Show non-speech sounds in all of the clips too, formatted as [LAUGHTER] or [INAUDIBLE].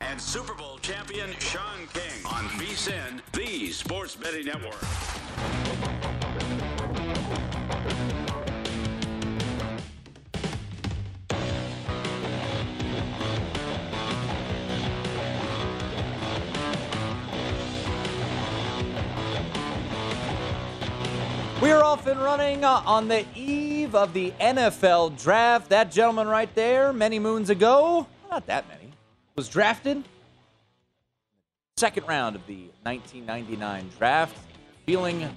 And Super Bowl champion Sean King on VSIN, the Sports Betting Network. We are off and running uh, on the eve of the NFL draft. That gentleman right there, many moons ago, not that many, was drafted second round of the 1999 draft. Feeling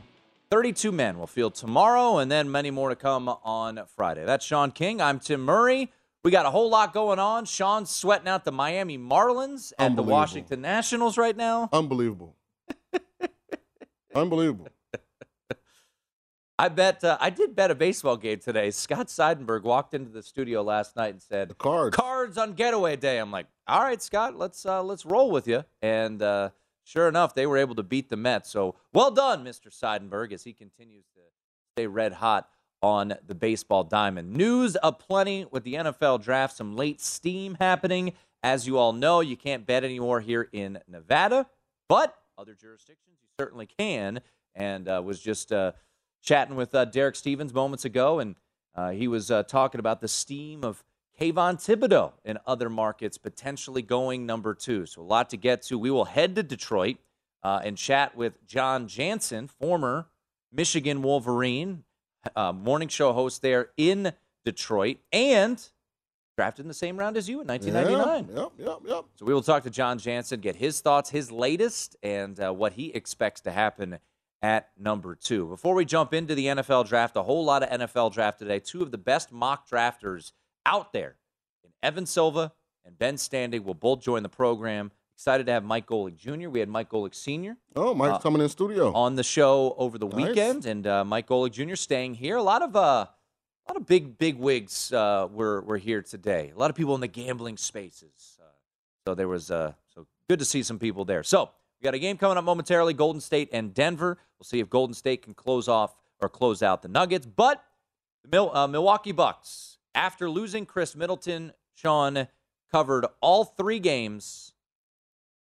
32 men will field tomorrow, and then many more to come on Friday. That's Sean King. I'm Tim Murray. We got a whole lot going on. Sean's sweating out the Miami Marlins and the Washington Nationals right now. Unbelievable. [LAUGHS] Unbelievable. I bet uh, I did bet a baseball game today. Scott Seidenberg walked into the studio last night and said, The cards. "Cards on getaway day." I'm like, "All right, Scott, let's uh, let's roll with you." And uh, sure enough, they were able to beat the Mets. So well done, Mr. Seidenberg, as he continues to stay red hot on the baseball diamond. News aplenty with the NFL draft. Some late steam happening. As you all know, you can't bet anymore here in Nevada, but other jurisdictions you certainly can. And uh, was just uh, chatting with uh, Derek Stevens moments ago, and uh, he was uh, talking about the steam of Kayvon Thibodeaux in other markets potentially going number two. So a lot to get to. We will head to Detroit uh, and chat with John Jansen, former Michigan Wolverine, uh, morning show host there in Detroit, and drafted in the same round as you in 1999. Yep, yep, yep. So we will talk to John Jansen, get his thoughts, his latest, and uh, what he expects to happen at number two. Before we jump into the NFL draft, a whole lot of NFL draft today. Two of the best mock drafters out there, in Evan Silva and Ben Standig, will both join the program. Excited to have Mike Golic Jr. We had Mike Golic Sr. Oh, Mike's Uh, coming in studio. on the show over the Nice. weekend, and uh, Mike Golic Jr. staying here. A lot of uh, a lot of big big wigs uh, were were here today. A lot of people in the gambling spaces. Uh, so there was uh, so good to see some people there. So we got a game coming up momentarily: Golden State and Denver. We'll see if Golden State can close off or close out the Nuggets. But the Mil- uh, Milwaukee Bucks, after losing Khris Middleton, Sean covered all three games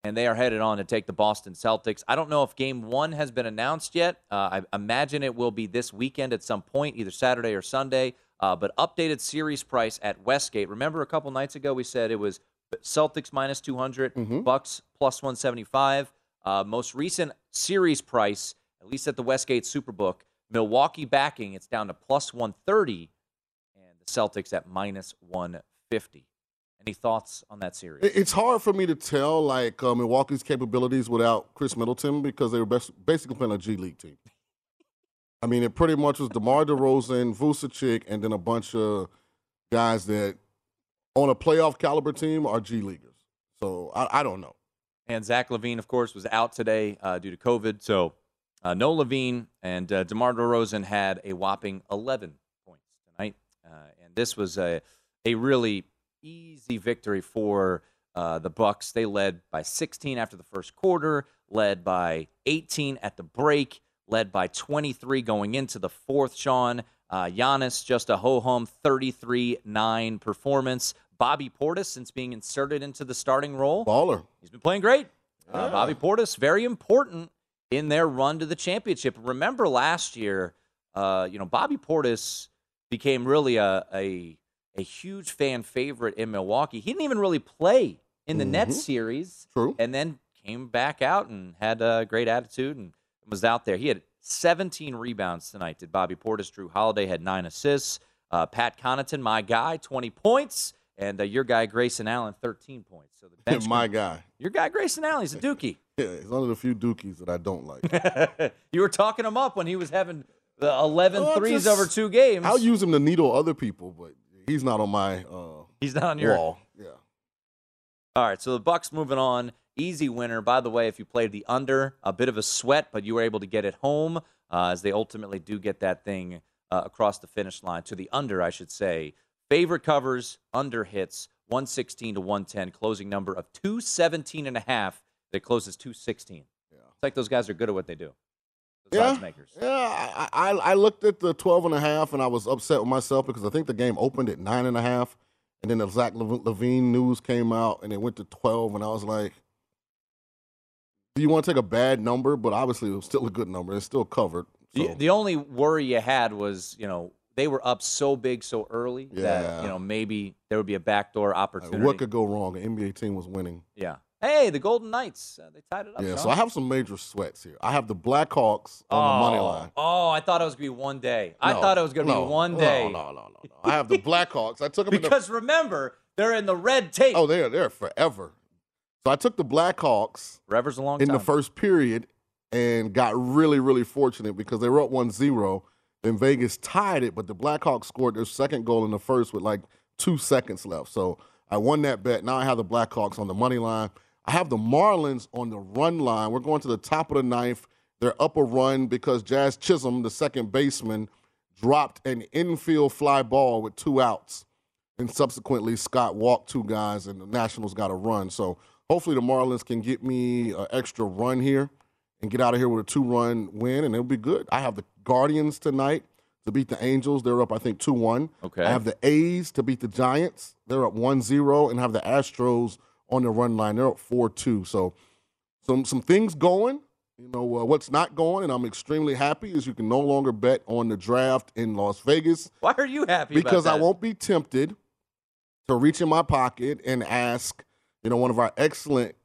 and they are headed on to take the Boston Celtics. I don't know if game one has been announced yet. Uh, I imagine it will be this weekend at some point, either Saturday or Sunday. Uh, but updated series price at Westgate. Remember a couple nights ago we said it was Celtics minus 200, Mhm. Bucks plus 175. Uh, most recent series price, at least at the Westgate Superbook, Milwaukee backing, it's down to plus 130, and the Celtics at minus 150. Any thoughts on that series? It's hard for me to tell like uh, Milwaukee's capabilities without Khris Middleton because they were best, basically playing a G League team. I mean, it pretty much was DeMar DeRozan, Vucevic, and then a bunch of guys that on a playoff caliber team are G Leaguers. So I, I don't know. And Zach LaVine, of course, was out today uh, due to COVID. So uh, no LaVine, and uh, DeMar DeRozan had a whopping 11 points tonight. Uh, and this was a, a really easy victory for uh, the Bucks. They led by 16 after the first quarter, led by 18 at the break, led by 23 going into the fourth. Sean uh, Giannis just a ho hum 33-9 performance. Bobby Portis, since being inserted into the starting role, Baller. He's been playing great. Uh, Bobby Portis, very important in their run to the championship. Remember last year, uh, you know, Bobby Portis became really a, a a huge fan favorite in Milwaukee. He didn't even really play in the Nets Mhm. series, True. and then came back out and had a great attitude and was out there. He had 17 rebounds tonight. Did Bobby Portis? Jrue Holiday had nine assists. Uh, Pat Connaughton, my guy, 20 points, and uh, your guy Grayson Allen, 13 points. So the [LAUGHS] bench, My guy. your guy Grayson Allen, he's a dookie. [LAUGHS] Yeah, he's one of the few dookies that I don't like. [LAUGHS] you were talking him up when he was having the 11 Well, threes just- over two games. I'll use him to needle other people, but he's not on my uh, He's not on your wall. Yeah. All right, so the Bucks moving on. Easy winner. By the way, if you played the under, a bit of a sweat, but you were able to get it home uh, as they ultimately do get that thing uh, across the finish line to the under, I should say. Favorite covers, under hits, 116 to 110, closing number of 217 and a half. That closes 216. Yeah. It's like those guys are good at what they do. Those Yeah, makers. yeah. I, I I looked at the 12 and a half and I was upset with myself because I think the game opened at nine and a half, and then the Zach LaVine news came out and it went to 12, and I was like, "Do you want to take a bad number?" But obviously, it was still a good number. It's still covered. The, the only worry you had was, you know, they were up so big so early that, you know, maybe there would be a backdoor like, opportunity. what could go wrong? An NBA team was winning. Yeah. Hey, the Golden Knights. Uh, they tied it up. Yeah, Sean. so I have some major sweats here. I have the Blackhawks on the money Oh, line. Oh, I thought it was going to be one day. I No, thought it was going to no, be one day. No, no, no, no. I have the Blackhawks. I took them in the Because remember, they're in the red tape. Oh, they're there forever. So I took the Blackhawks Forever's a long in time. the first period and got really, really fortunate because they were up 1 0. Then Vegas tied it, but the Blackhawks scored their second goal in the first with like two seconds left. So I won that bet. Now I have the Blackhawks on the money line. I have the Marlins on the run line. We're going to the top of the ninth. They're up a run because Jazz Chisholm, the second baseman, dropped an infield fly ball with two outs. And subsequently, Scott walked two guys, and the Nationals got a run. So hopefully, the Marlins can get me an extra run here and get out of here with a two run win, and it'll be good. I have the Guardians tonight to beat the Angels. They're up, I think, 2 1. Okay. I have the A's to beat the Giants. They're up 1 0, and have the Astros on the run line. They're up 4 2. So some, some things going. You know, uh, what's not going, and I'm extremely happy, is you can no longer bet on the draft in Las Vegas Why are you happy because I won't be tempted to reach in my pocket and ask, you know, one of our excellent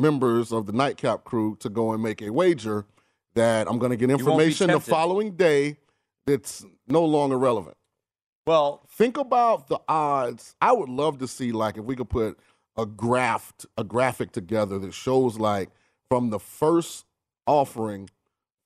members of the nightcap crew to go and make a wager that I'm going to get information the following day that's no longer relevant. Well, Think about the odds. I would love to see like if we could put a graph a graphic together that shows like from the first offering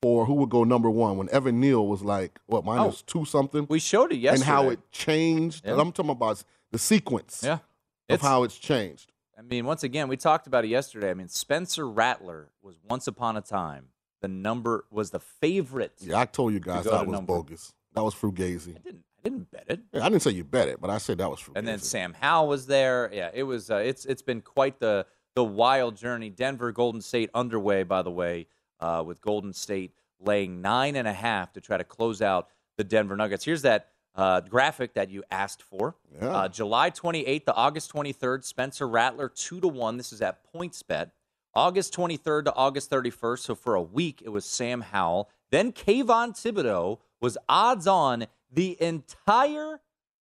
for who would go number one when Evan Neal was like what oh, minus two something we showed it yesterday. and how it changed. Yeah. I'm talking about the sequence Yeah. of It's, how it's changed. I mean, once again, we talked about it yesterday. I mean, Spencer Rattler was once upon a time the number was the favorite. Yeah, I told you guys go that was number. bogus. That was Fugazi. I didn't. I didn't bet it. Yeah, I didn't say you bet it, but I said that was Fugazi. and then Sam Howell was there. Yeah, it was. Uh, it's it's been quite the the wild journey. Denver, Golden State underway, by the way, uh, with Golden State laying nine and a half to try to close out the Denver Nuggets. Here's that uh, graphic that you asked for. Yeah. Uh, July 28th to August 23rd, Spencer Rattler two to one. This is at PointsBet. August 23rd to August 31st. So for a week, it was Sam Howell. Then Kayvon Thibodeaux was odds on the entire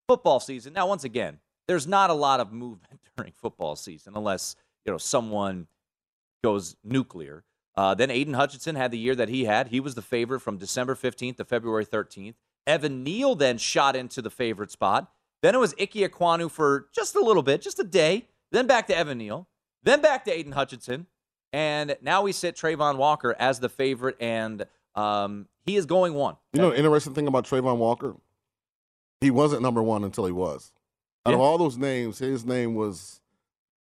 football season. Now, once again, there's not a lot of movement [LAUGHS] during football season unless you know someone goes nuclear. Uh, then Aidan Hutchinson had the year that he had. He was the favorite from December 15th to February 13th. Evan Neal then shot into the favorite spot. Then it was Ike Ekwonu for just a little bit, just a day. Then back to Evan Neal. Then back to Aidan Hutchinson. And now we sit Travon Walker as the favorite, and um, he is going one. You know, interesting thing about Travon Walker, he wasn't number one until he was. Out of all those names, his name was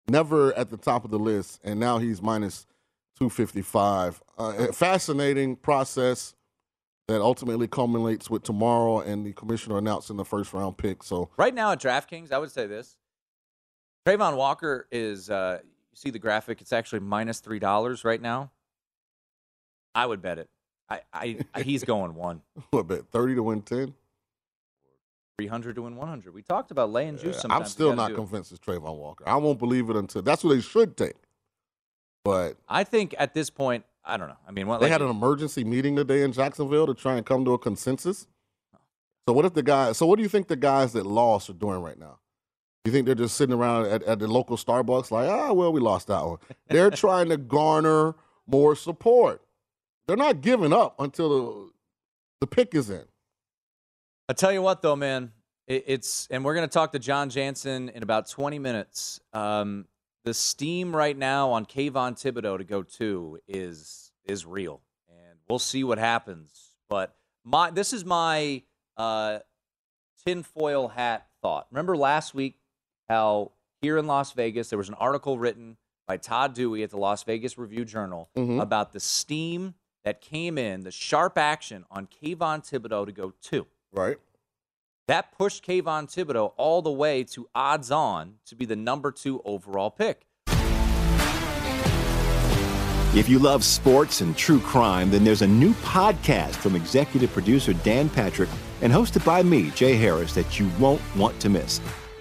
never at the top of the list, and now he's minus 255. Uh, fascinating process that ultimately culminates with tomorrow and the commissioner announcing the first round pick. So, Right now at DraftKings, I would say this. Travon Walker is, uh, you see the graphic, it's actually $3 right now. I would bet it. I, I, I he's [LAUGHS] going one. what bet? 30 to win 10? 300 to win 100. We talked about laying juice sometimes. I'm still not do it. convinced it's Travon Walker. I won't believe it until that's what they should take. But I think at this point, I don't know. I mean, what, they like, had an emergency meeting today in Jacksonville to try and come to a consensus. So what if the guys? So what do you think the guys that lost are doing right now? You think they're just sitting around at, at the local Starbucks like, ah, well, we lost that one. They're [LAUGHS] trying to garner more support. They're not giving up until the, the pick is in. I tell you what, though, man, it, it's and we're going to talk to John Jansen in about 20 minutes. Um, the steam right now on Kayvon Thibodeaux to go two is is real, and we'll see what happens. But my this is my uh, tinfoil hat thought. Remember last week how here in Las Vegas there was an article written by Todd Dewey at the Las Vegas Review Journal Mhm. about the steam that came in, the sharp action on Kayvon Thibodeaux to go two. Right. That pushed Kayvon Thibodeaux all the way to odds on to be the number two overall pick. If you love sports and true crime, then there's a new podcast from executive producer Dan Patrick and hosted by me, Jay Harris, that you won't want to miss.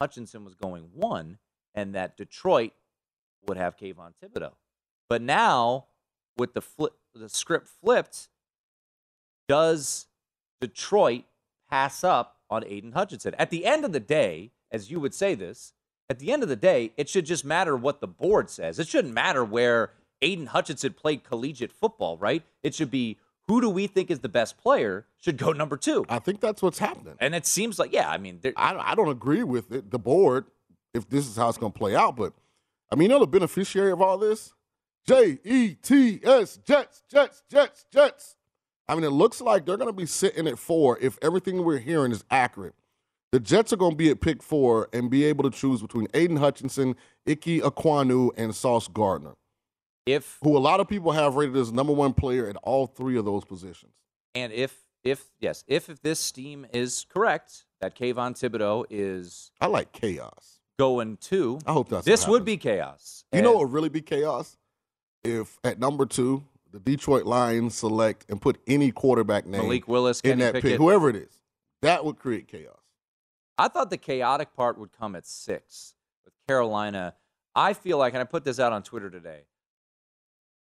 Hutchinson was going one and that Detroit would have Kayvon Thibodeaux. But now, with the flip, the script flipped, does Detroit pass up on Aidan Hutchinson? At the end of the day, as you would say this, at the end of the day, it should just matter what the board says. It shouldn't matter where Aidan Hutchinson played collegiate football, right? It should be who do we think is the best player should go number two. I think that's what's happening. And it seems like, yeah, I mean, I, I don't agree with it, the board, if this is how it's going to play out. But I mean, you know, the beneficiary of all this? J E T S, Jets, Jets, Jets, Jets. I mean, it looks like they're going to be sitting at four if everything we're hearing is accurate. The Jets are going to be at pick four and be able to choose between Aidan Hutchinson, Icky Ekwonu, and Sauce Gardner, if who a lot of people have rated as number one player at all three of those positions. and if if yes, if if this steam is correct that Kayvon Thibodeaux is I like chaos. going two, I hope that's this would be chaos. You know And- what would really be chaos? If at number two, the Detroit Lions select and put any quarterback name Malik Willis, in Kenny that Pickett. pick, whoever it is, that would create chaos. I thought the chaotic part would come at six with Carolina. I feel like, and I put this out on Twitter today.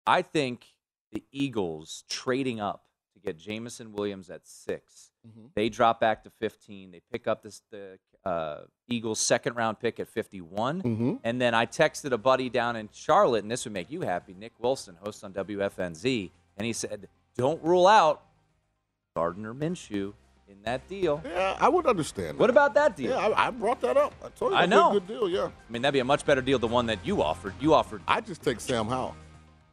I think the Eagles trading up to get Jameson Williams at 6 Mhm. They drop back to 15. They pick up this the uh, Eagles' second round pick at 51. Mm-hmm. And then I texted a buddy down in Charlotte, and this would make you happy. Nick Wilson, host on WFNZ, and he said, "Don't rule out Gardner Minshew in that deal." Yeah, I would understand. What that. about that deal? Yeah, I, I brought that up. I told you I know. a good deal. Yeah, I mean, that'd be a much better deal than the one that you offered. You offered. I just take Sam Howell.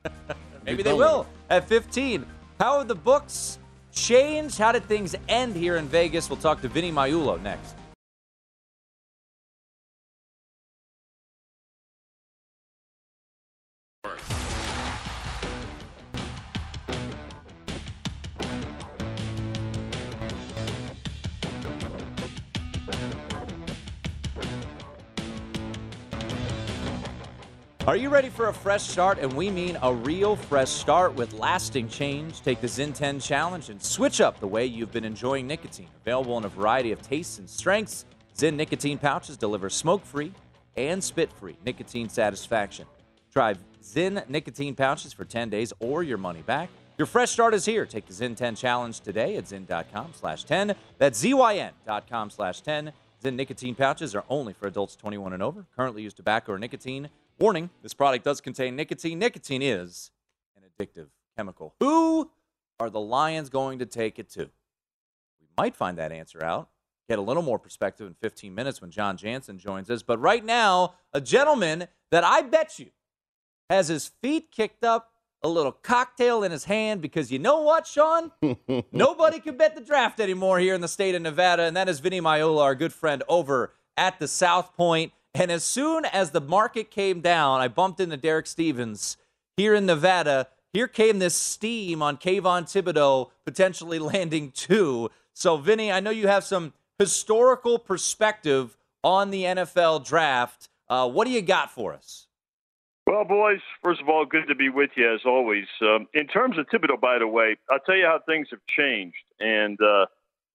[LAUGHS] Maybe they will at 15. How have the books changed? How did things end here in Vegas? We'll talk to Vinny Magliulo next. Are you ready for a fresh start? And we mean a real fresh start with lasting change. Take the Zyn 10 challenge and switch up the way you've been enjoying nicotine. Available in a variety of tastes and strengths, Zyn nicotine pouches deliver smoke free and spit free nicotine satisfaction. Try Zyn nicotine pouches for 10 days or your money back. Your fresh start is here. Take the Zyn 10 challenge today at zyn.com slash 10. That's zyn.com slash 10. Zyn nicotine pouches are only for adults 21 and over. Currently use tobacco or nicotine. Warning, this product does contain nicotine. Nicotine is an addictive chemical. Who are the Lions going to take it to? We might find that answer out. Get a little more perspective in 15 minutes when John Jansen joins us. But right now, a gentleman that I bet you has his feet kicked up, a little cocktail in his hand, because you know what, Sean? [LAUGHS] Nobody can bet the draft anymore here in the state of Nevada, and that is Vinny Magliulo, our good friend over at the South Point. And as soon as the market came down, I bumped into Derek Stevens here in Nevada. Here came this steam on Kayvon Thibodeaux potentially [LAUGHS] landing two. So, Vinny, I know you have some historical perspective on the NFL draft. Uh, what do you got for us? Well, boys, first of all, good to be with you as always. Um, in terms of Thibodeaux, by the way, I'll tell you how things have changed. And, uh,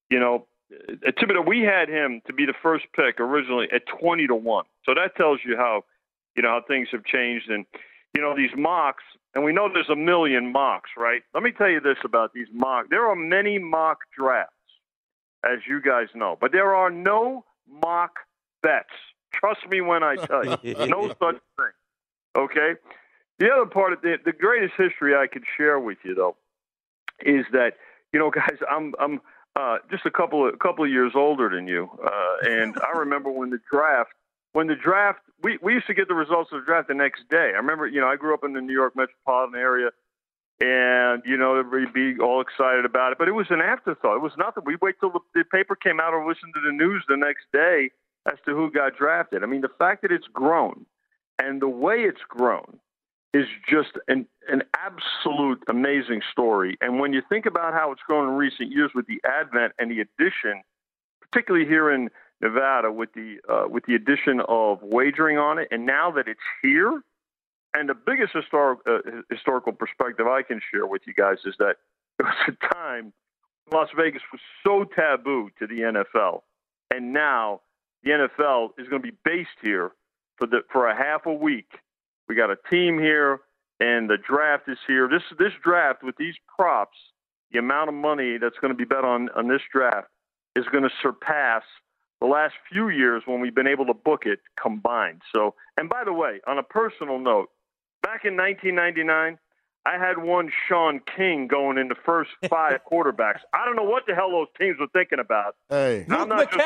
you know, uh, Thibodeaux, we had him to be the first pick originally at 20 to 1. So that tells you how, you know, how things have changed. And, you know, these mocks, and we know there's a million mocks, right? Let me tell you this about these mocks. There are many mock drafts, as you guys know, but there are no mock bets. Trust me when I tell you, [LAUGHS] no such thing. Okay. The other part of the, the greatest history I could share with you, though, is that you know, guys, I'm I'm uh, just a couple of a couple of years older than you, uh, and I remember when the draft when the draft we we used to get the results of the draft the next day. I remember, you know, I grew up in the New York metropolitan area. And you know everybody be all excited about it, but it was an afterthought. It was nothing. We wait till the, the paper came out or listen to the news the next day as to who got drafted. I mean, the fact that it's grown and the way it's grown is just an, an absolute amazing story. And when you think about how it's grown in recent years with the advent and the addition, particularly here in Nevada, with the uh, with the addition of wagering on it, and now that it's here, and the biggest historic, uh, historical perspective I can share with you guys is that [LAUGHS] there was a time Las Vegas was so taboo to the NFL, and now the NFL is going to be based here for the for a half a week. We got a team here, and the draft is here. This this draft with these props, the amount of money that's going to be bet on on this draft is going to surpass the last few years when we've been able to book it combined. So, and by the way, on a personal note, back in 1999, I had one Sean King going in the first five [LAUGHS] quarterbacks. I don't know what the hell those teams were thinking about. Hey, I'm not just.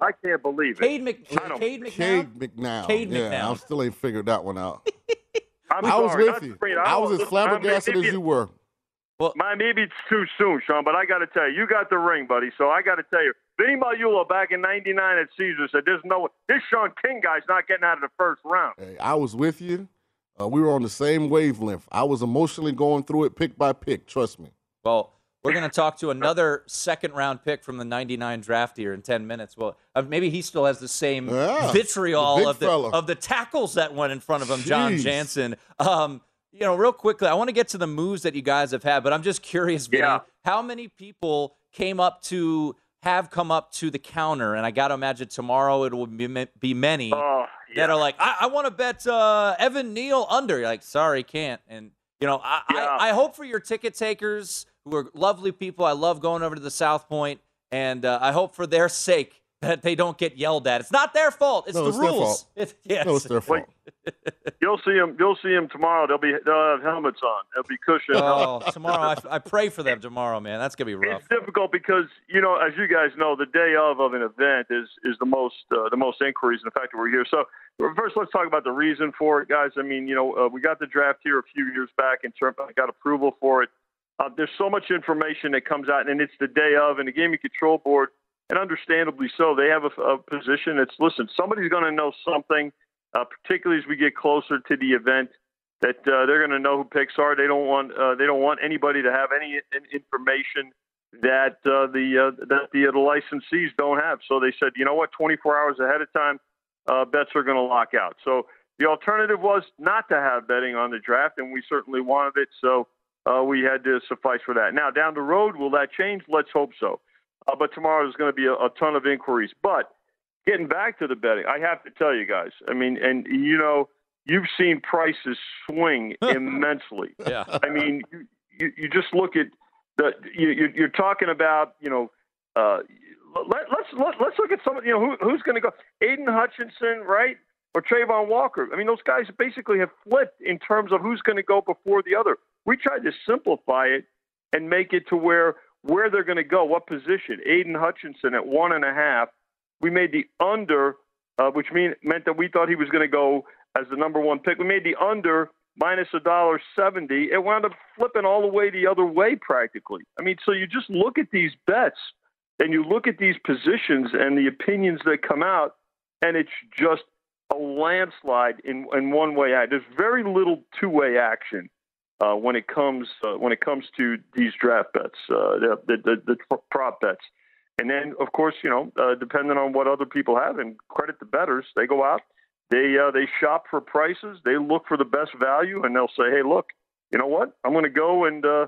I can't believe it. Cade, Mc, I don't- Cade McNown? Cade McNown. Yeah, I still ain't figured that one out. [LAUGHS] I'm I was with you. afraid. I was as flabbergasted maybe, as you were. My, maybe it's too soon, Sean, but I got to tell you, you got the ring, buddy. So I got to tell you, Vinny Magliulo back in '99 at Caesar said, "There's no this Sean King guy's not getting out of the first round." Hey, I was with you. Uh, we were on the same wavelength. I was emotionally going through it pick by pick. Trust me. Well, we're going to talk to another second round pick from the 99 draft here in 10 minutes. Well, uh, maybe he still has the same Yeah, vitriol the of the fella. of the tackles that went in front of him, John Jansen. Um, you know, real quickly, I want to get to the moves that you guys have had, but I'm just curious, Vinny, Yeah. how many people came up to have come up to the counter, and I got to imagine tomorrow it will be, be many Oh, that are like, I, I want to bet uh, Evan Neal under. You're like, sorry, can't. And you know, I, Yeah. I, I hope for your ticket takers who are lovely people. I love going over to the South Point, and uh, I hope for their sake that they don't get yelled at. It's not their fault. It's No, the it's their rules. fault. It's, [LAUGHS] yes. No, it's their fault. You'll see them. You'll see him tomorrow. They'll be they'll have helmets on. They'll be cushioned. Oh, tomorrow I, I pray for them tomorrow, man. That's gonna be rough. It's difficult because you know, as you guys know, the day of of an event is is the most uh, the most inquiries, and the fact that we're here. So first, let's talk about the reason for it, guys. I mean, you know, uh, we got the draft here a few years back, and I got approval for it. Uh, there's so much information that comes out, and it's the day of, and the gaming control board, and understandably so, they have a, a position that's listen. Somebody's going to know something, uh, particularly as we get closer to the event that uh, they're going to know who picks are. They don't want uh, they don't want anybody to have any in- information that uh, the uh, that the, uh, the licensees don't have. So they said, you know what, 24 hours ahead of time, uh, bets are going to lock out. So the alternative was not to have betting on the draft, and we certainly wanted it, so uh, we had to suffice for that. Now, down the road, will that change? Let's hope so. Uh, but tomorrow there's going to be a, a ton of inquiries. But getting back to the betting, I have to tell you guys, I mean, and you know, you've seen prices swing [LAUGHS] immensely. Yeah. I mean, you, you, you just look at the you, you're talking about, you know, uh, let, let's let, let's look at some. You know, who, who's going to go? Aidan Hutchinson, right? Or Travon Walker. I mean, those guys basically have flipped in terms of who's going to go before the other. We tried to simplify it and make it to where where they're going to go, what position. Aidan Hutchinson at one and a half. We made the under, uh, which mean, meant that we thought he was going to go as the number one pick. We made the under minus a dollar seventy. It wound up flipping all the way the other way practically. I mean, so you just look at these bets and you look at these positions and the opinions that come out, and it's just a landslide in, in one way. There's very little two way action uh, when it comes uh, when it comes to these draft bets, uh, the, the, the, prop bets. And then, of course, you know, uh, depending on what other people have, and credit the betters, they go out, they uh, they shop for prices, they look for the best value, and they'll say, hey, look, you know what, I'm going to go and uh,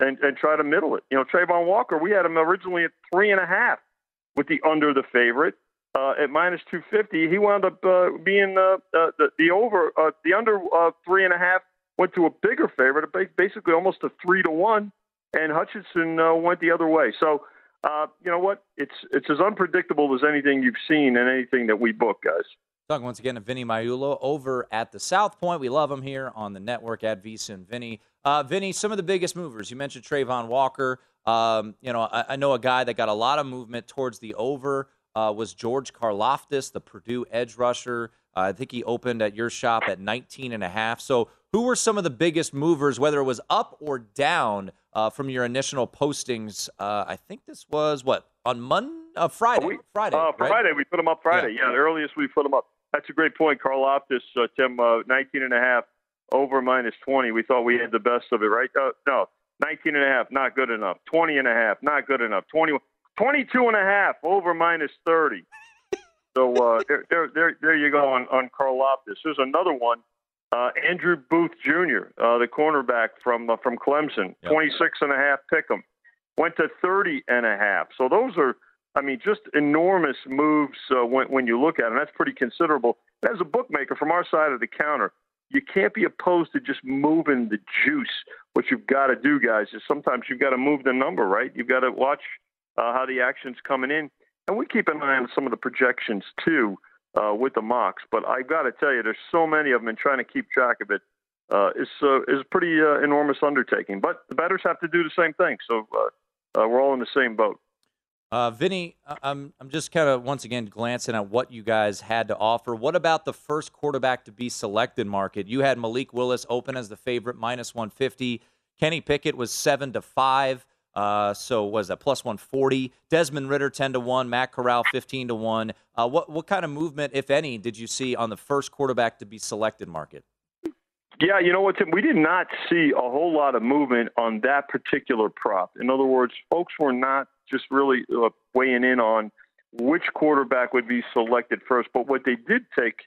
and and try to middle it. You know, Travon Walker, we had him originally at three and a half with the under the favorite. At minus 250, he wound up being the, the over, the under three and a half went to a bigger favorite, basically almost a three to one, and Hutchinson uh, went the other way. So, uh, you know what? It's it's as unpredictable as anything you've seen and anything that we book, guys. Talking once again to Vinny Magliulo over at the South Point. We love him here on the network at VSIN Vinny. Uh, Vinny, some of the biggest movers. You mentioned Travon Walker. Um, you know, I, I, know a guy that got a lot of movement towards the over uh, was George Karlaftis, the Purdue edge rusher. Uh, I think he opened at your shop at 19 and a half. So who were some of the biggest movers, whether it was up or down uh, from your initial postings? Uh, I think this was what on Monday, uh, Friday, we, Friday, uh, right? Friday. We put them up Friday. Yeah. yeah, the earliest we put them up. That's a great point, Karlaftis, uh, Tim. Uh, 19 and a half over minus 20. We thought we had the best of it, right? No, 19 and a half, not good enough. 20 and a half, not good enough. 20, 22 and a half over minus 30. So uh, there, there, there, there you go on on Karlaftis. There's another one uh, Andrew Booth Jr., uh, the cornerback from uh, from Clemson, yep. 26 and a half pick 'em, went to 30 and a half. So those are, I mean, just enormous moves uh, when when you look at them. That's pretty considerable. As a bookmaker from our side of the counter, you can't be opposed to just moving the juice. What you've got to do, guys, is sometimes you've got to move the number, right? You've got to watch uh, how the action's coming in, and we keep an eye on some of the projections too uh, with the mocks. But I got to tell you, there's so many of them, and trying to keep track of it uh, is uh, is a pretty uh, enormous undertaking. But the betters have to do the same thing, so uh, uh, we're all in the same boat. Uh, Vinny, I'm I'm just kind of once again glancing at what you guys had to offer. What about the first quarterback to be selected market? You had Malik Willis open as the favorite, minus 150. Kenny Pickett was seven to five. Uh, so was that plus 140? Desmond Ridder 10 to 1, Matt Corral 15 to 1. Uh, what what kind of movement, if any, did you see on the first quarterback to be selected market? Yeah, you know what, Tim? We did not see a whole lot of movement on that particular prop. In other words, folks were not just really uh, weighing in on which quarterback would be selected first. But what they did take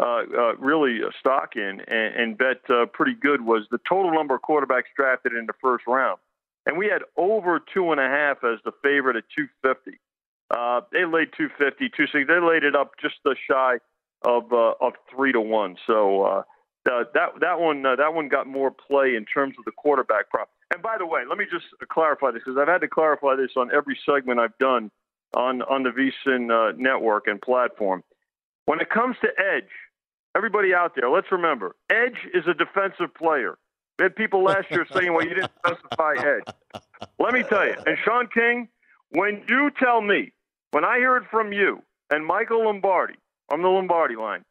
uh, uh, really stock in and, and bet uh, pretty good was the total number of quarterbacks drafted in the first round and we had over two and a half as the favorite at 250. Uh, they laid 250, 260. They laid it up just a shy of uh, of three to one. So uh, that that one uh, that one got more play in terms of the quarterback prop. And by the way, let me just clarify this because I've had to clarify this on every segment I've done on on the VSIN uh, network and platform. When it comes to edge, everybody out there, let's remember, edge is a defensive player. We had people last year saying, well, you didn't specify edge. Let me tell you, and Sean King, when you tell me, when I hear it from you and Michael Lombardi on the Lombardi line,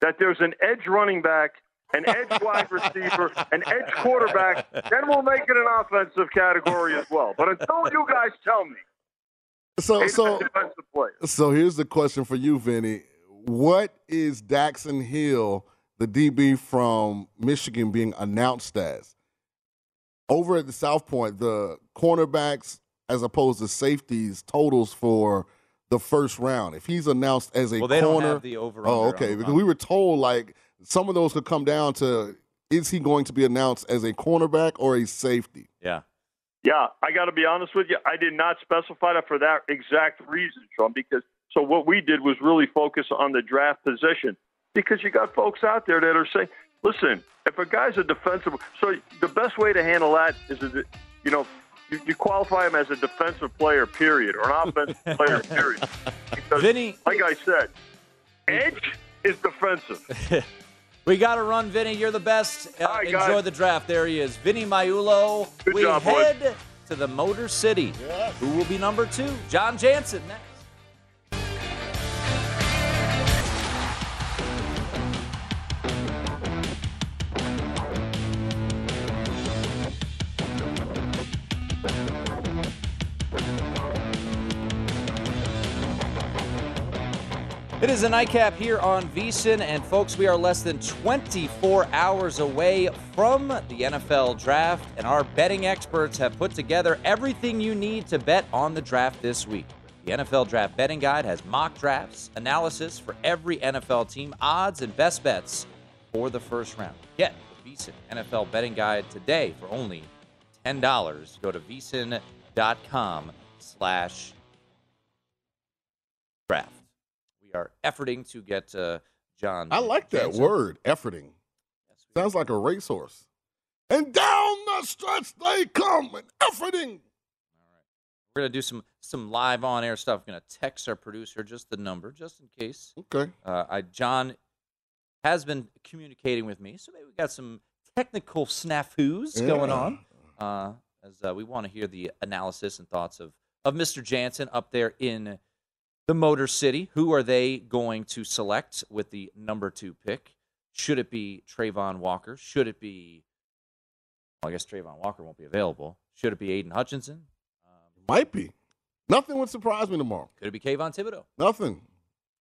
that there's an edge running back, an edge wide receiver, an edge quarterback, then we'll make it an offensive category as well. But until you guys tell me, so so so here's the question for you, Vinny. What is Daxton Hill? The DB from Michigan being announced as. Over at the South Point, the cornerbacks as opposed to safeties totals for the first round. If he's announced as a well, they corner, don't have the over. Oh, okay. Because we were told like some of those could come down to is he going to be announced as a cornerback or a safety? Yeah. Yeah, I got to be honest with you. I did not specify that for that exact reason, Sean, because so what we did was really focus on the draft position because you got folks out there that are saying, listen, if a guy's a defensive, so the best way to handle that is, that, you know, you, you qualify him as a defensive player, period, or an offensive [LAUGHS] player, period. Because, Vinny- like I said, edge is defensive. [LAUGHS] We got to run, Vinny. You're the best. Uh, right, enjoy guys. the draft. There he is, Vinny Magliulo. Good we job, boys. head to the Motor City. Who will be number two? John Jansen next. It is a nightcap here on VSIN, and folks, we are less than 24 hours away from the NFL draft, and our betting experts have put together everything you need to bet on the draft this week. The NFL Draft Betting Guide has mock drafts, analysis for every NFL team, odds, and best bets for the first round. Get the VSIN NFL Betting Guide today for only $10. Go to vsin.com slash draft. Are efforting to get uh, John. I like that Jansen. word, efforting. Yes, Sounds like a racehorse. And down the stretch they come, and efforting. All right, we're gonna do some some live on air stuff. I'm gonna text our producer just the number, just in case. Okay. Uh, I John has been communicating with me, so maybe we got some technical snafus going on. Uh, as uh, we want to hear the analysis and thoughts of of Mr. Jansen up there in the Motor City. Who are they going to select with the number two pick? Should it be Travon Walker? Should it be? Well, I guess Travon Walker won't be available. Should it be Aidan Hutchinson? Um, Might be. Nothing would surprise me tomorrow. could it be Kayvon Thibodeaux? Nothing.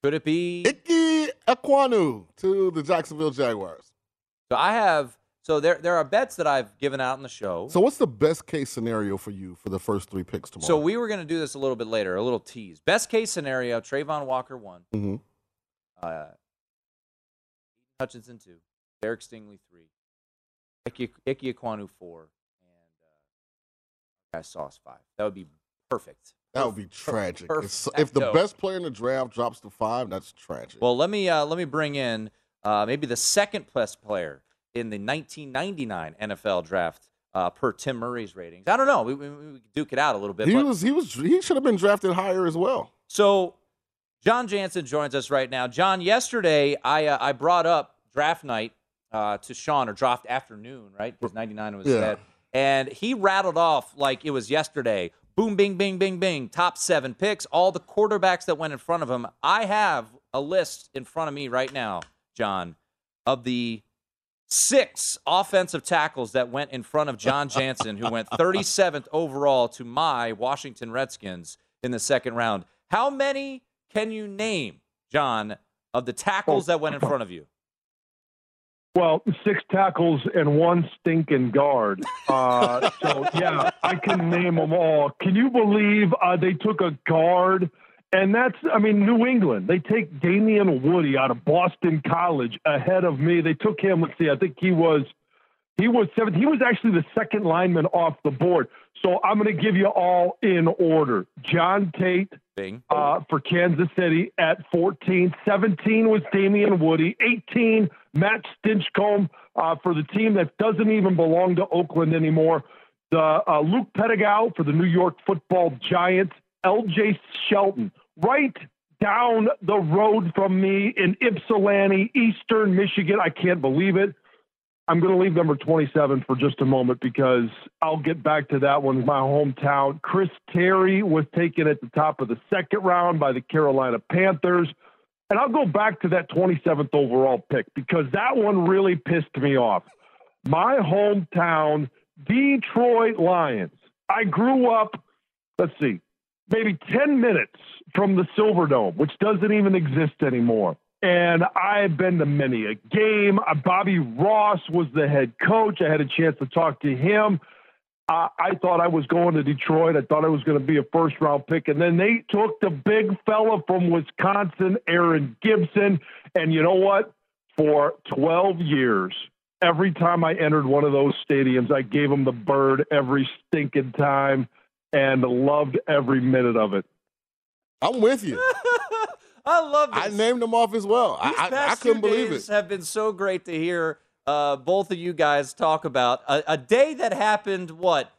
Could it be? Icky Ekwonu to the Jacksonville Jaguars. So I have. So there there are bets that I've given out in the show. So, what's the best case scenario for you for the first three picks tomorrow? So we were going to do this a little bit later, a little tease. Best case scenario: Travon Walker one, Mhm. uh, Hutchinson two, Derek Stingley three, Ike, Ekwonu four, and uh, Sauce five. That would be perfect. that would be tragic. If, if the best player in the draft drops to five, that's tragic. Well, let me uh, let me bring in uh, maybe the second best player in the 1999 NFL draft uh, per Tim Murray's ratings. I don't know. We, we, we duke it out a little bit. he was he was he should have been drafted higher as well. So, John Jansen joins us right now. John, yesterday I uh, I brought up draft night uh, to Sean or draft afternoon, right? Because '99 was Yeah. dead, and he rattled off like it was yesterday. Boom, bing, bing, bing, bing. Top seven picks, all the quarterbacks that went in front of him. I have a list in front of me right now, John, of the six offensive tackles that went in front of John Jansen, who went 37th overall to my Washington Redskins in the second round. How many can you name, John, of the tackles that went in front of you? Well, six tackles and one stinking guard. Uh, so yeah, I can name them all. Can you believe uh, they took a guard? And that's, I mean, New England. They take Damien Woody out of Boston College ahead of me. They took him. Let's see, I think he was, he was seventh. He was actually the second lineman off the board. So I'm going to give you all in order. John Tait, uh, for Kansas City at 14. 17 was Damien Woody. 18, Matt Stinchcomb uh, for the team that doesn't even belong to Oakland anymore. The uh, Luke Petitgout for the New York Football Giants. L.J. Shelton, right down the road from me in Ypsilanti, Eastern Michigan. I can't believe it. I'm going to leave number 27 for just a moment because I'll get back to that one. My hometown. Chris Terry was taken at the top of the second round by the Carolina Panthers. And I'll go back to that 27th overall pick because that one really pissed me off. My hometown, Detroit Lions. I grew up, let's see, maybe 10 minutes from the Silverdome, which doesn't even exist anymore. And I've been to many a game. Uh, Bobby Ross was the head coach. I had a chance to talk to him. Uh, I thought I was going to Detroit. I thought I was going to be a first round pick. And then they took the big fella from Wisconsin, Aaron Gibson. And you know what? for 12 years. Every time I entered one of those stadiums, I gave them the bird every stinking time and loved every minute of it. I'm with you. [LAUGHS] I love this. I named them off as well. These I, I, past I couldn't two believe days it. have been so great to hear uh, both of you guys talk about a, a day that happened what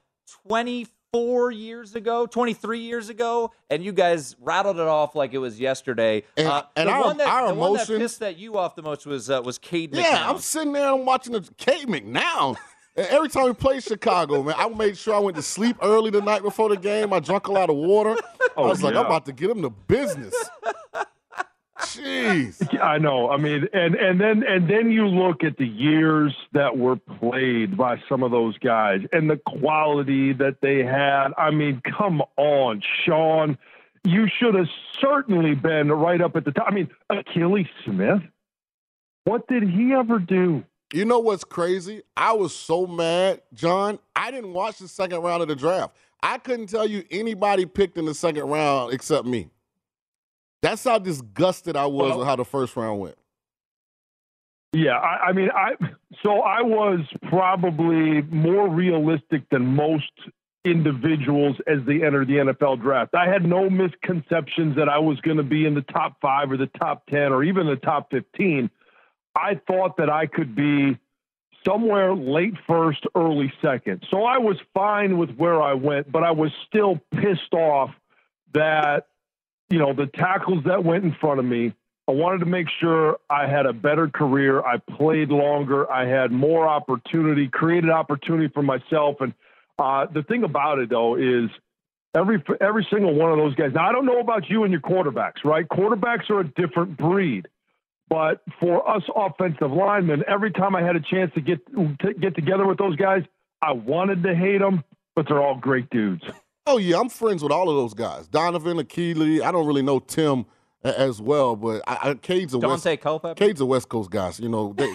24 years ago 23 years ago and you guys rattled it off like it was yesterday And- uh, and the our- one that, our the one that pissed at you off the most was uh, was Cade Yeah, I'm sitting there and I'm watching the Cade McNown. And every time we played Chicago, man, I made sure I went to sleep early the night before the game. I drank a lot of water. Oh, I was like. I'm about to get him to business. Jeez. I know. I mean, and and then and then you look at the years that were played by some of those guys and the quality that they had. I mean, come on, Sean. You should have certainly been right up at the top. I mean, Akili Smith. What did he ever do? You know what's crazy? I was so mad, John. I didn't watch the second round of the draft. I couldn't tell you anybody picked in the second round except me. That's how disgusted I was Well- with how the first round went. Yeah, I, I mean, I so I was probably more realistic than most individuals as they entered the NFL draft. I had no misconceptions that I was going to be in the top five or the top ten or even the top fifteen. I thought that I could be somewhere late first, early second. So I was fine with where I went, but I was still pissed off that you know the tackles that went in front of me I wanted to make sure I had a better career. I played longer. I had more opportunity, created opportunity for myself. And uh, the thing about it, though, is every every single one of those guys. Now, I don't know about you and your quarterbacks, right? Quarterbacks are a different breed. But for us offensive linemen, every time I had a chance to get to get together with those guys, I wanted to hate them, but they're all great dudes. Oh yeah, I'm friends with all of those guys. Donovan, Akili. I don't really know Tim as well, but I, I Cade's a West, Daunte Culpepper. Cade's a West Coast guys. You know, they,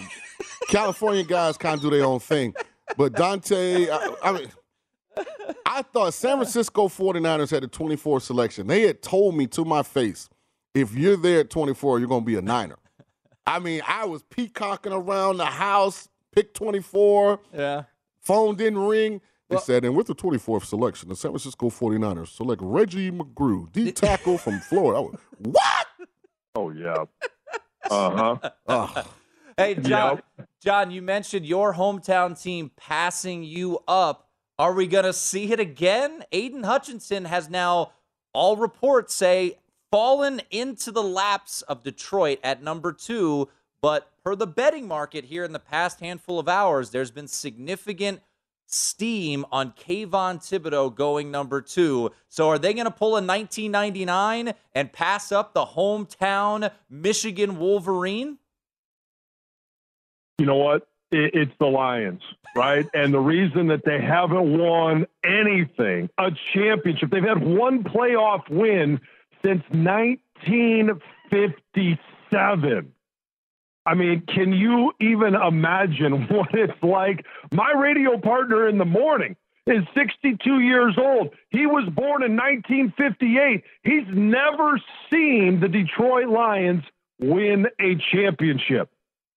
California guys kind of do their own thing. But Daunte, I, I mean, I thought San Francisco 49ers had the 24 selection. They had told me to my face, if you're there at 24, you're going to be a Niner. I mean, I was peacocking around the house, pick 24, Yeah. phone didn't ring. They said, and with the 24th selection, the San Francisco 49ers select Reggie McGrew, D tackle from Florida. I went, what? Oh yeah. Uh huh. Ugh. Hey, John. John, you mentioned your hometown team passing you up. Are we going to see it again? Aidan Hutchinson has now, all reports say, fallen into the laps of Detroit at number two. But per the betting market here in the past handful of hours, there's been significant steam on Kayvon Thibodeaux going number two. So are they going to pull a 1999 and pass up the hometown Michigan Wolverine? you know what? It's the Lions, right? [LAUGHS] and the reason that they haven't won anything, a championship, they've had one playoff win since 1957. I mean, can you even imagine [LAUGHS] what it's like? My radio partner in the morning is 62 years old. He was born in 1958. He's never seen the Detroit Lions win a championship.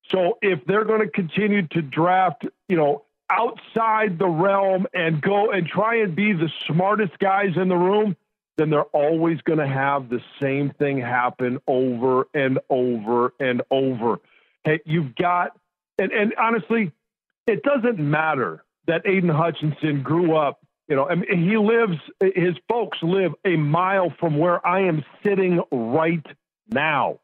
So if they're going to continue to draft, you know, outside the realm and go and try and be the smartest guys in the room, then they're always going to have the same thing happen over and over and over. Hey, you've got, and, and honestly, it doesn't matter that Aidan Hutchinson grew up. You know, I mean, he lives. His folks live a mile from where I am sitting right now,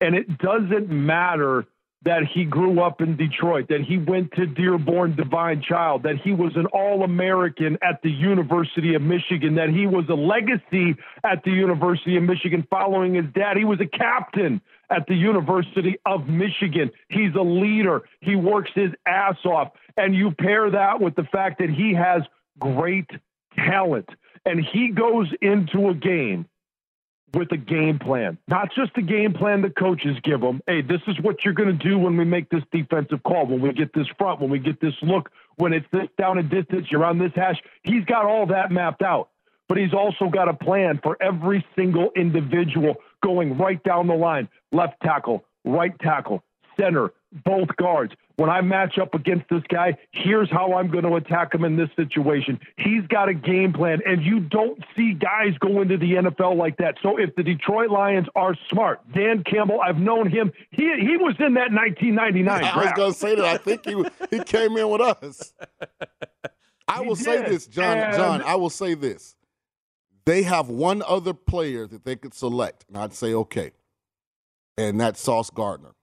and it doesn't matter that he grew up in Detroit, that he went to Dearborn Divine Child, that he was an All American at the University of Michigan, that he was a legacy at the University of Michigan following his dad. He was a captain at the University of Michigan. He's a leader. He works his ass off. And you pair that with the fact that he has great talent and he goes into a game with a game plan, not just a game plan the coaches give them. Hey, this is what you're going to do when we make this defensive call, when we get this front, when we get this look, when it's this down and distance, you're on this hash. He's got all that mapped out, but he's also got a plan for every single individual going right down the line left tackle, right tackle, center, both guards. When I match up against this guy, here's how I'm going to attack him in this situation. He's got a game plan, and you don't see guys go into the NFL like that. So if the Detroit Lions are smart, Dan Campbell, I've known him. He he was in that 1999. I was going to say that. I think he he came in with us. [LAUGHS] I will say this, John. And- John, I will say this. They have one other player that they could select, and I'd say okay, and that's Sauce Gardner,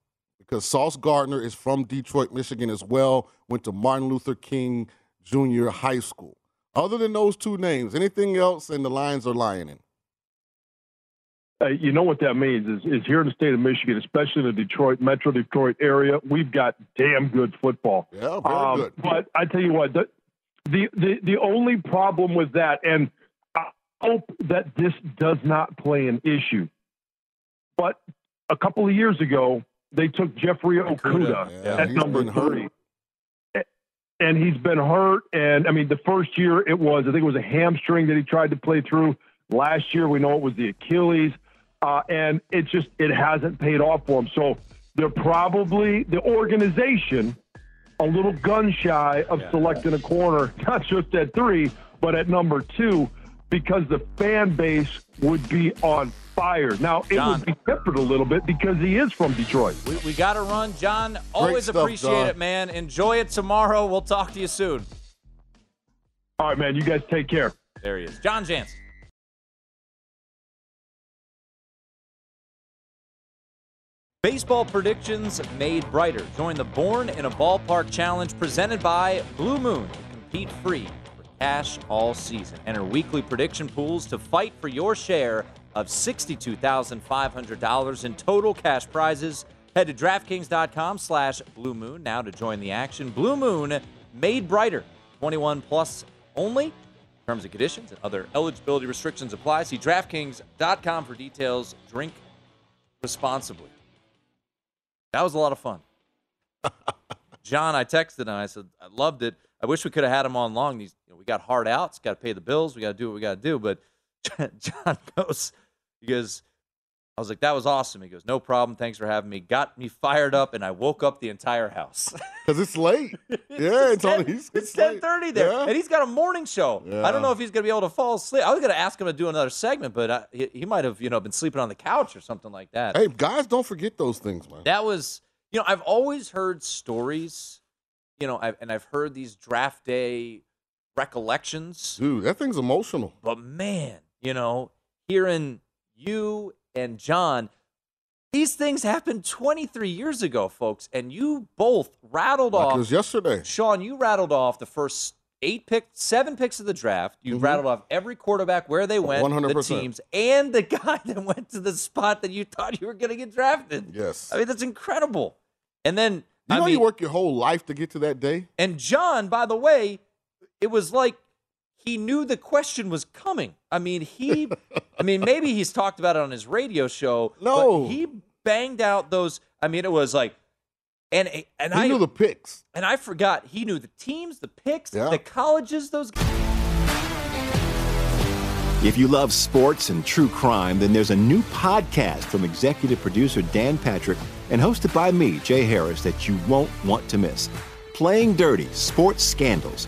because Sauce Gardner is from Detroit, Michigan as well. Went to Martin Luther King Junior High School. Other than those two names, anything else, and the Lions are lying in. Uh, you know what that means is, is here in the state of Michigan, especially in the Detroit, Metro Detroit area, we've got damn good football. Yeah, very Um, good. But I tell you what, the, the the the only problem with that, and I hope that this does not play an issue. But a couple of years ago, they took Jeffrey Okudah Yeah, at he's number hurt. three. And he's been hurt. And I mean, the first year it was, I think it was a hamstring that he tried to play through. Last year, we know it was the Achilles. Uh, and it just, it hasn't paid off for him. So they're probably, the organization, a little gun shy of selecting a corner, [LAUGHS] not just at three, but at number two, because the fan base would be on fire. Now, it John. would be tempered a little bit because he is from Detroit. We, we got to run. John, always stuff, appreciate John. it, man. Enjoy it tomorrow. We'll talk to you soon. All right, man, you guys take care. There he is. Jon Jansen. Baseball predictions made brighter. Join the Born in a Ballpark Challenge presented by Blue Moon. Compete free for cash all season. Enter weekly prediction pools to fight for your share of $62,500 in total cash prizes. Head to DraftKings.com slash Blue Moon now to join the action. Blue Moon made brighter. 21 plus only. Terms and conditions and other eligibility restrictions apply. See DraftKings.com for details. Drink responsibly. That was a lot of fun. [LAUGHS] John, I texted him. I said, I loved it. I wish we could have had him on long. These, know, we got hard outs, got to pay the bills, we got to do what we got to do. But [LAUGHS] John goes, he goes, I was like, that was awesome. He goes, no problem. Thanks for having me. Got me fired up, and I woke up the entire house. [LAUGHS] Because it's late. [LAUGHS] Yeah, it's, only it's, it's, ten late. thirty there, Yeah. and he's got a morning show. I don't know if he's gonna be able to fall asleep. I was gonna ask him to do another segment, but I, he, he might have, you know, been sleeping on the couch or something like that. Hey, guys, don't forget those things, man. That was, you know, I've always heard stories, you know, I've, and I've heard these draft day recollections, Dude, that thing's emotional. but man, you know, hearing you and John, these things happened 23 years ago, folks, and you both rattled Like off. it was yesterday. Sean, you rattled off the first eight picks, seven picks of the draft. You Mhm. rattled off every quarterback, where they went, the 100%. teams, and the guy [LAUGHS] that went to the spot that you thought you were going to get drafted. Yes. I mean, that's incredible. And then, you I know mean, you work your whole life to get to that day? and John, by the way, it was like he knew the question was coming. I mean, he, [LAUGHS] I mean, maybe he's talked about it on his radio show. No. but he banged out those. I mean, it was like, and and He I knew the picks. and I forgot he knew the teams, the picks, Yeah. the colleges. Those If you love sports and true crime, then there's a new podcast from executive producer Dan Patrick and hosted by me, Jay Harris, that you won't want to miss. Playing Dirty Sports Scandals.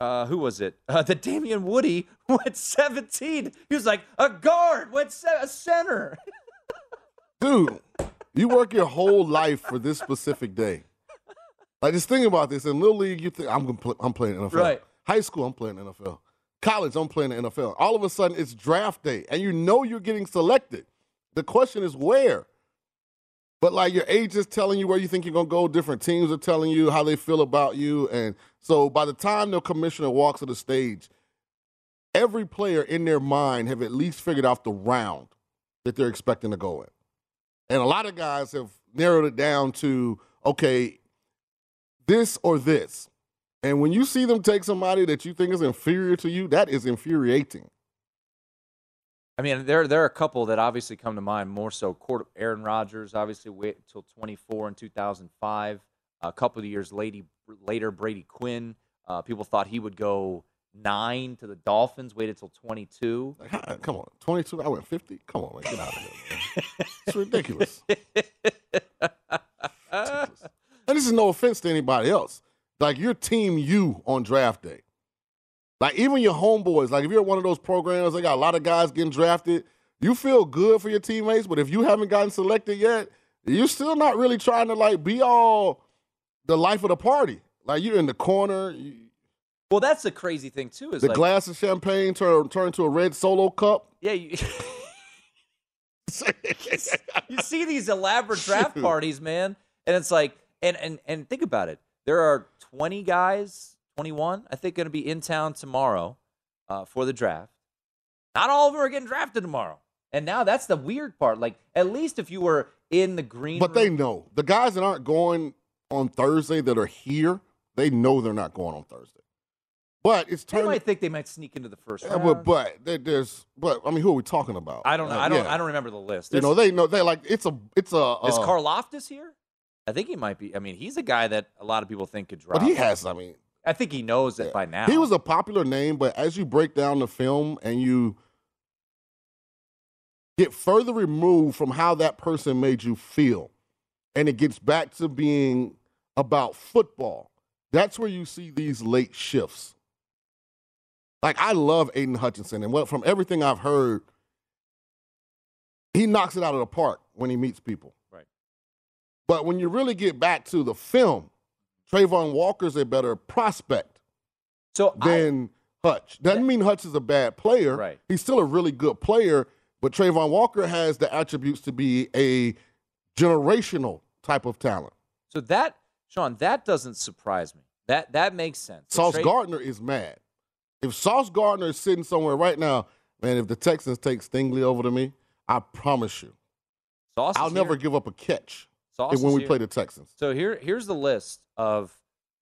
uh, who was it? Uh, that Damien Woody [LAUGHS] went 17. He was like a guard, went se- a center. [LAUGHS] dude, you work your whole life for this specific day. Like just think about this. In little league, you think I'm gonna play, I'm playing NFL. Right. High school, I'm playing NFL. College, I'm playing the NFL. All of a sudden, it's draft day, and you know you're getting selected. The question is where. But like your age is telling you where you think you're gonna go. Different teams are telling you how they feel about you, and so by the time the commissioner walks to the stage, every player in their mind have at least figured out the round that they're expecting to go in. And a lot of guys have narrowed it down to, okay, this or this. And when you see them take somebody that you think is inferior to you, that is infuriating. I mean, there there are a couple that obviously come to mind more so. Aaron Rodgers obviously wait until 24 in 2005. A couple of years later, Brady Quinn. Uh, people thought he would go nine to the Dolphins. Waited till 22. Like, come on, 22, I went 50? Come on, man, get out of here. Man. [LAUGHS] It's ridiculous. ridiculous. [LAUGHS] And this is no offense to anybody else. Like, you're team you on draft day. Like, even your homeboys, like, if you're one of those programs, they got a lot of guys getting drafted, you feel good for your teammates, but if you haven't gotten selected yet, you're still not really trying to, like, be all the life of the party. Like, you're in the corner, you, Well, that's the crazy thing too. Is the like, glass of champagne turn, turn to a red solo cup. yeah, you, [LAUGHS] you see these elaborate [LAUGHS] draft parties, man, and it's like, and and and think about it. There are 20 guys, 21, I think, going to be in town tomorrow uh, for the draft. Not all of them are getting drafted tomorrow. And now that's the weird part. Like, at least if you were in the green, But they know the guys that aren't going on Thursday that are here. They know they're not going on Thursday. But it's they turning. might think they might sneak into the first Yeah, round. but but there's but I mean, who are we talking about? I don't know. Uh, I don't. yeah. I don't remember the list. You know, they know they like it's a it's a. is uh, Karlaftis here? I think he might be. I mean, he's a guy that a lot of people think could drop. But he has. I mean, I think he knows that by now. he was a popular name. But as you break down the film and you get further removed from how that person made you feel, and it gets back to being about football. That's where you see these late shifts. Like I love Aidan Hutchinson, and what from everything I've heard, he knocks it out of the park when he meets people. Right. But when you really get back to the film, Travon Walker's a better prospect so I, than Hutch. Doesn't mean Hutch is a bad player. Right. He's still a really good player, but Travon Walker has the attributes to be a generational type of talent. so that Sean, that doesn't surprise me. That that makes sense. So Sauce Trey- Gardner is mad. If Sauce Gardner is sitting somewhere right now, man, if the Texans take Stingley over to me, I promise you, Sauce I'll never here. give up a catch Sauce when we here. play the Texans. So here, here's the list of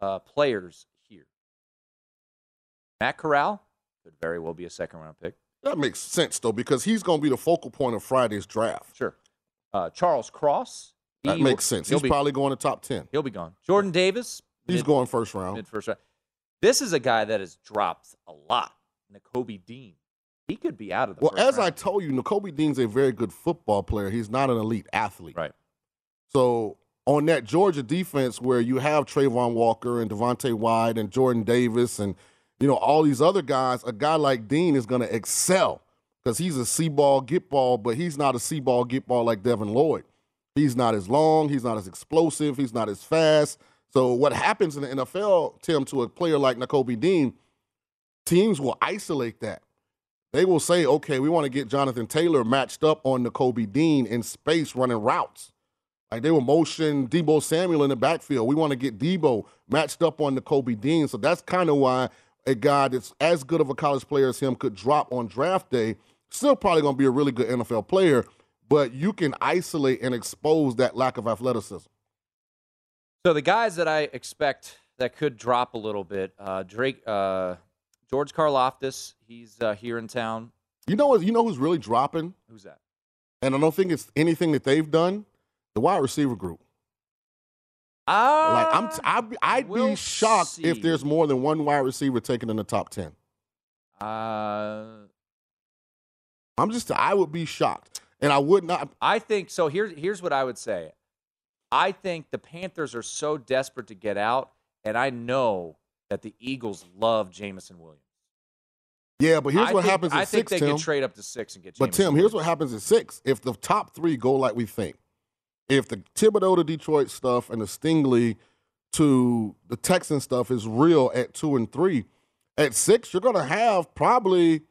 uh, players here. Matt Corral could very well be a second round pick. That makes sense though, because he's going to be the focal point of Friday's draft. Sure. Uh, Charles Cross. That he- makes sense. He'll He's be, probably going to top ten. he'll be gone. Jordan Davis. He's mid- going first round. mid first round. This is a guy that has dropped a lot. Nakobe Dean. He could be out of the Well, as I told you, Nakobe Dean's a very good football player. He's not an elite athlete. right. So on that Georgia defense, where you have Travon Walker and Devonte Wyatt and Jordan Davis and you know all these other guys, a guy like Dean is going to excel because he's a see ball, get ball, but he's not a see ball, get ball like Devin Lloyd. He's not as long. He's not as explosive. He's not as fast. So what happens in the NFL, Tim, to a player like Nakobe Dean, teams will isolate that. They will say, okay, we want to get Jonathan Taylor matched up on Nakobe Dean in space running routes. Like they will motion Deebo Samuel in the backfield. We want to get Deebo matched up on Nakobe Dean. So that's kind of why a guy that's as good of a college player as him could drop on draft day. Still probably going to be a really good NFL player, but you can isolate and expose that lack of athleticism. So the guys that I expect that could drop a little bit, uh, Drake, uh, George Karlaftis, he's uh, here in town. You know what? You know who's really dropping, Who's that? and I don't think it's anything that they've done. The wide receiver group. Uh, Like I'm, t- I'd, I'd we'll be shocked see. if there's more than one wide receiver taken in the top ten. Uh, I'm just, I would be shocked, and I would not. I think so. Here's here's what I would say. I think the Panthers are so desperate to get out, and I know that the Eagles love Jameson Williams. Yeah, but here's I what think- happens at I think six, they Tim. could trade up to six and get. But Tim, here's what happens at six. If the top three go like we think, if the Thibodeaux to Detroit stuff and the Stingley to the Texan stuff is real at two and three, at six, you're gonna have probably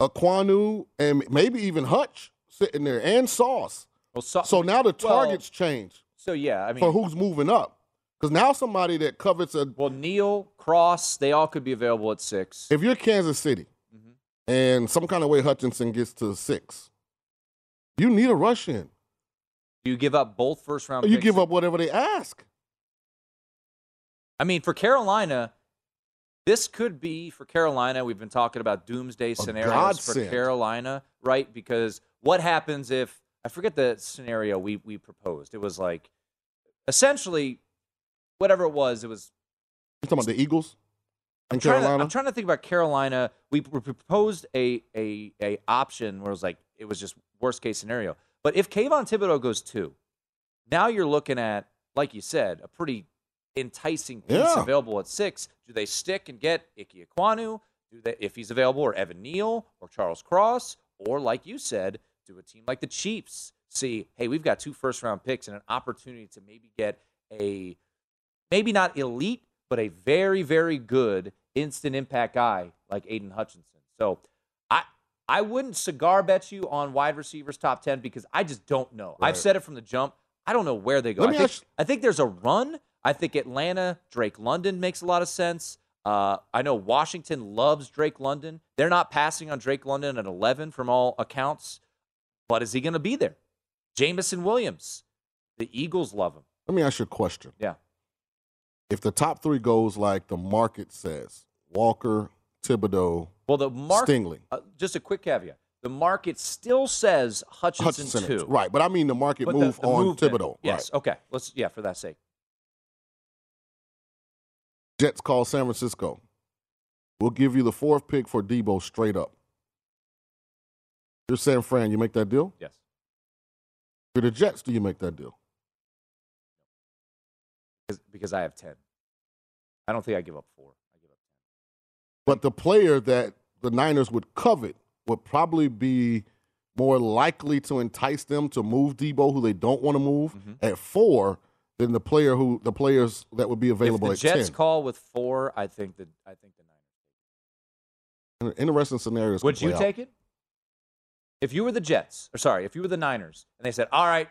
a Ekwonu and maybe even Hutch sitting there and Sauce. Well, so, So now the well, targets change So yeah, I mean, for who's moving up. Because now somebody that covets a well, Neal, Cross, they all could be available at six. if you're Kansas City Mm-hmm. and some kind of way Hutchinson gets to six, you need a rush in. You give up both first round? You give up whatever they ask. I mean, for Carolina, this could be for Carolina. We've been talking about doomsday scenarios for. Carolina, right? Because what happens if I forget the scenario we we proposed? It was like essentially whatever it was. It was You talking about the Eagles in trying to- I'm trying to think about Carolina. We pr- proposed a a a option where it was like it was just worst case scenario. But if Kayvon Thibodeaux goes two, now you're looking at, like you said, a pretty enticing piece Yeah. available at six. Do they stick and get Ike Ekwonu? Do they, if he's available, or Evan Neal or Charles Cross, or like you said, do a team like the Chiefs see, hey, we've got two first round picks and an opportunity to maybe get a maybe not elite, but a very, very good instant impact guy like Aidan Hutchinson. So I I wouldn't cigar bet you on wide receivers top ten because I just don't know. I've said it from the jump. I don't know where they go. I think, I think there's a run. I think Atlanta, Drake London makes a lot of sense. Uh, I know Washington loves Drake London. They're not passing on Drake London at 11 from all accounts, but is he going to be there? Jameson Williams, the Eagles love him. Let me ask you a question. Yeah. If the top three goes like the market says, Walker, Thibodeaux, Well, the market. Stingley, Uh, just a quick caveat: the market still says Hutchinson, Hutchinson, two. right? But I mean the market But move the on movement- Thibodeaux. Yes. Okay. Let's. Yeah. For that sake. Jets call San Francisco. We'll give you the fourth pick for Deebo straight up. You're San Fran, you make that deal? Yes. You're the Jets, do you make that deal? Because, because I have ten. I don't think I give up four. I give up ten. But the player that the Niners would covet would probably be more likely to entice them to move Deebo, who they don't want to move, Mhm. at four than the player who the players that would be available if the at Jets ten. call with four, I think that I think the Niners. An interesting scenarios. Would you play out. take it? If you were the Jets, or sorry, if you were the Niners, and they said, "All right,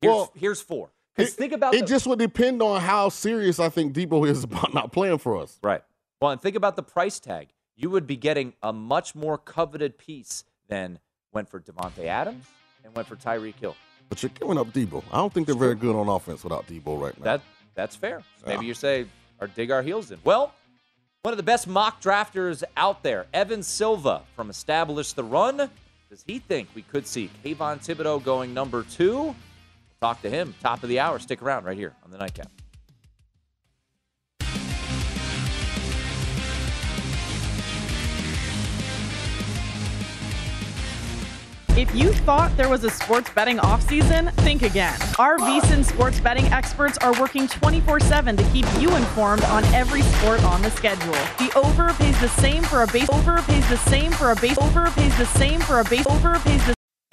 here's, Well, here's four. Because It, think about it the, just would depend on how serious I think Deebo is [LAUGHS] about not playing for us. Right. Well, and think about the price tag. You would be getting a much more coveted piece than went for Davante Adams and went for Tyreek Hill. But you're giving up Deebo. I don't think they're very good on offense without Deebo right now. That that's fair. Maybe you say or dig our heels in. Well, one of the best mock drafters out there, Evan Silva from Establish the Run. Does he think we could see Kayvon Thibodeaux going number two? Talk to him top of the hour. Stick around right here on the nightcap. If you thought there was a sports betting offseason, think again. Our VSIN sports betting experts are working 24 7 to keep you informed on every sport on the schedule. The over pays the same for a base over pays the same for a base over pays the same for a base over pays the